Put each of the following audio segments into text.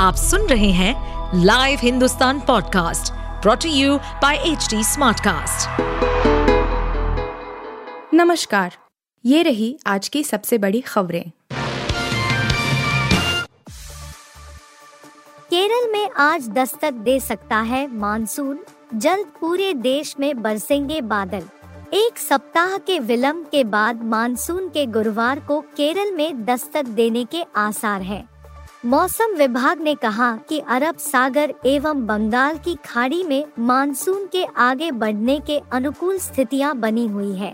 आप सुन रहे हैं live Hindustan podcast brought to you by H smartcast. नमस्कार ये रही आज की सबसे बड़ी खबरें केरल में आज दस्तक दे सकता है मानसून जल्द पूरे देश में बरसेंगे बादल एक सप्ताह के विलंब के बाद मानसून के गुरुवार को केरल में दस्तक देने के आसार हैं। मौसम विभाग ने कहा कि अरब सागर एवं बंगाल की खाड़ी में मानसून के आगे बढ़ने के अनुकूल स्थितियाँ बनी हुई है।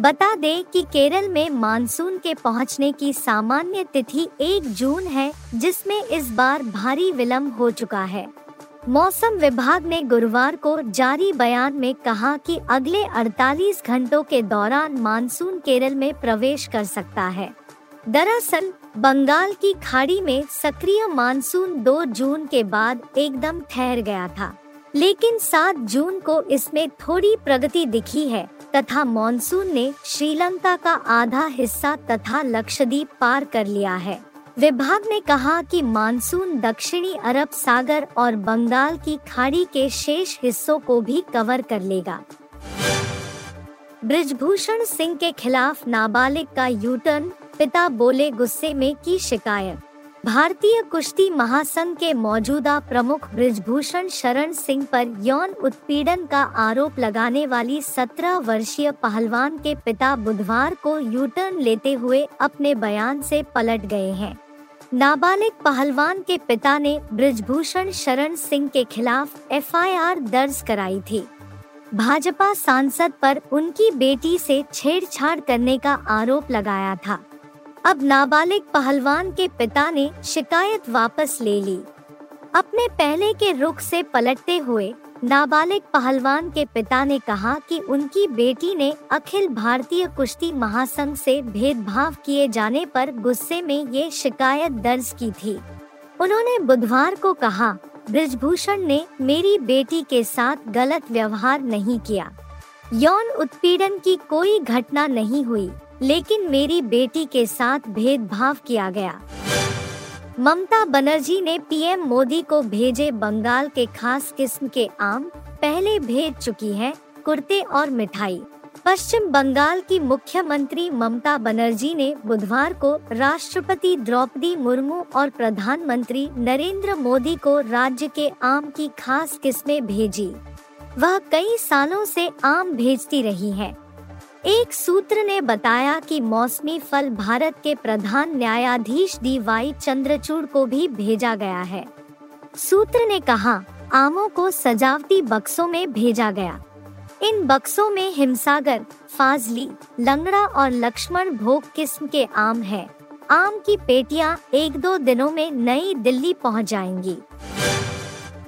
बता दें कि केरल में मानसून के पहुँचने की सामान्य तिथि 1 जून है, जिसमें इस बार भारी विलंब हो चुका है। मौसम विभाग ने गुरुवार को जारी बयान में कहा कि अगले 48 घंटों के दौरान मानसून केरल में प्रवेश कर सकता है। दरअसल बंगाल की खाड़ी में सक्रिय मानसून 2 जून के बाद एकदम ठहर गया था। लेकिन 7 जून को इसमें थोड़ी प्रगति दिखी है, तथा मानसून ने श्रीलंका का आधा हिस्सा तथा लक्षद्वीप पार कर लिया है। विभाग ने कहा कि मानसून दक्षिणी अरब सागर और बंगाल की खाड़ी के शेष हिस्सों को भी कवर कर लेगा। ब्रिजभूषण सिंह के खिलाफ नाबालिग का यूटर्न पिता बोले गुस्से में की शिकायत। भारतीय कुश्ती महासंघ के मौजूदा प्रमुख ब्रिजभूषण शरण सिंह पर यौन उत्पीड़न का आरोप लगाने वाली 17 वर्षीय पहलवान के पिता बुधवार को यूटर्न लेते हुए अपने बयान से पलट गए हैं। नाबालिग पहलवान के पिता ने ब्रिजभूषण शरण सिंह के खिलाफ एफआईआर दर्ज कराई थी। भाजपा सांसद पर उनकी बेटी से छेड़छाड़ करने का आरोप लगाया था। अब नाबालिग पहलवान के पिता ने शिकायत वापस ले ली। अपने पहले के रुख से पलटते हुए नाबालिग पहलवान के पिता ने कहा कि उनकी बेटी ने अखिल भारतीय कुश्ती महासंघ से भेदभाव किए जाने पर गुस्से में ये शिकायत दर्ज की थी। उन्होंने बुधवार को कहा ब्रिजभूषण ने मेरी बेटी के साथ गलत व्यवहार नहीं किया। यौन उत्पीड़न की कोई घटना नहीं हुई, लेकिन मेरी बेटी के साथ भेदभाव किया गया। ममता बनर्जी ने पीएम मोदी को भेजे बंगाल के खास किस्म के आम, पहले भेज चुकी है, कुर्ते और मिठाई। पश्चिम बंगाल की मुख्यमंत्री ममता बनर्जी ने बुधवार को राष्ट्रपति द्रौपदी मुर्मू और प्रधानमंत्री नरेंद्र मोदी को राज्य के आम की खास किस्में भेजी। वह कई सालों से आम भेजती रही है। एक सूत्र ने बताया कि मौसमी फल भारत के प्रधान न्यायाधीश डी वाई चंद्रचूड़ को भी भेजा गया है। सूत्र ने कहा, आमों को सजावटी बक्सों में भेजा गया। इन बक्सों में हिमसागर, फाजली, लंगड़ा और लक्ष्मण भोग किस्म के आम है। आम की पेटियाँ एक दो दिनों में नई दिल्ली पहुँच जाएँगी।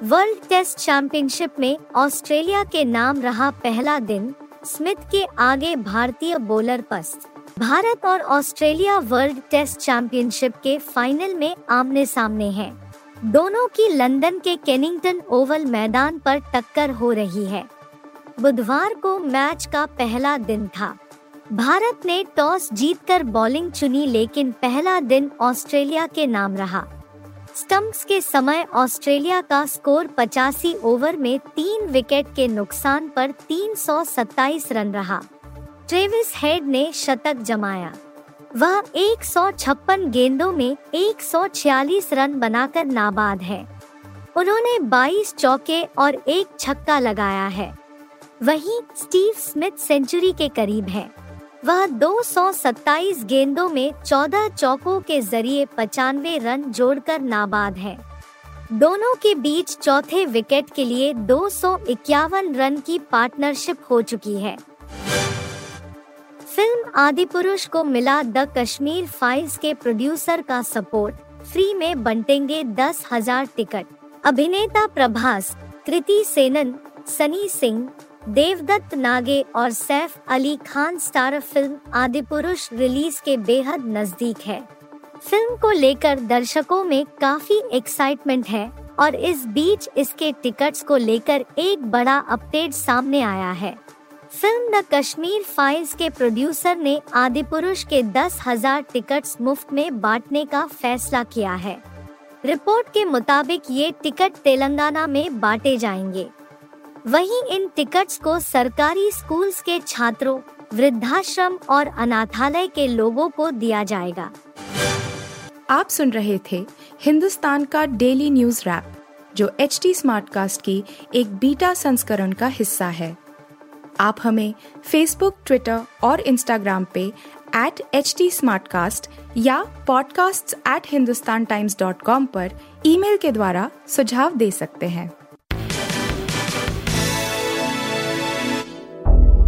वर्ल्ड टेस्ट चैंपियनशिप में ऑस्ट्रेलिया के नाम रहा पहला दिन, स्मिथ के आगे भारतीय बॉलर पस्त। भारत और ऑस्ट्रेलिया वर्ल्ड टेस्ट चैंपियनशिप के फाइनल में आमने सामने हैं। दोनों की लंदन के केनिंगटन ओवल मैदान पर टक्कर हो रही है। बुधवार को मैच का पहला दिन था। भारत ने टॉस जीतकर बॉलिंग चुनी, लेकिन पहला दिन ऑस्ट्रेलिया के नाम रहा। स्टम्प्स के समय ऑस्ट्रेलिया का स्कोर पचासी ओवर में तीन विकेट के नुकसान पर 327 रन रहा। ट्रेविस हेड ने शतक जमाया। वह एक सौ छप्पन गेंदों में 146 रन बनाकर नाबाद है। उन्होंने 22 चौके और एक छक्का लगाया है। वहीं स्टीव स्मिथ सेंचुरी के करीब है। वह 227 गेंदों में 14 चौकों के ज़रिए पचानवे रन जोड़कर नाबाद है। दोनों के बीच चौथे विकेट के लिए दो सौ इक्यावन रन की पार्टनरशिप हो चुकी है। फ़िल्म आदि पुरुष को मिला द कश्मीर फाइल्स के प्रोड्यूसर का सपोर्ट। फ्री में बंटेंगे दस हज़ार टिकट। अभिनेता प्रभास, कृति सेनन, सनी सिंह देवदत्त नागे और Saif Ali Khan star film Adipurush release के बेहद नज़दीक है। फ़िल्म को लेकर दर्शकों में काफ़ी एक्साइटमेंट है और इस बीच इसके टिकट्स को लेकर एक बड़ा अपडेट सामने आया है। फ़िल्म द कश्मीर फाइल्स के प्रोड्यूसर ने आदि पुरुष के दस हज़ार टिकट मुफ़्त में बांटने का फैसला किया है। रिपोर्ट के मुताबिक ये टिकट तेलंगाना में बांटे जाएँगे। वहीं इन टिकट्स को सरकारी स्कूल्स के छात्रों, वृद्धाश्रम और अनाथालय के लोगों को दिया जाएगा। आप सुन रहे थे हिंदुस्तान का डेली न्यूज़ रैप, जो एच टी स्मार्टकास्ट की एक बीटा संस्करण का हिस्सा है। आप हमें फेसबुक ट्विटर और इंस्टाग्राम पे एट एच टी या podcasts@hindustantimes.com पर ईमेल के द्वारा सुझाव दे सकते हैं।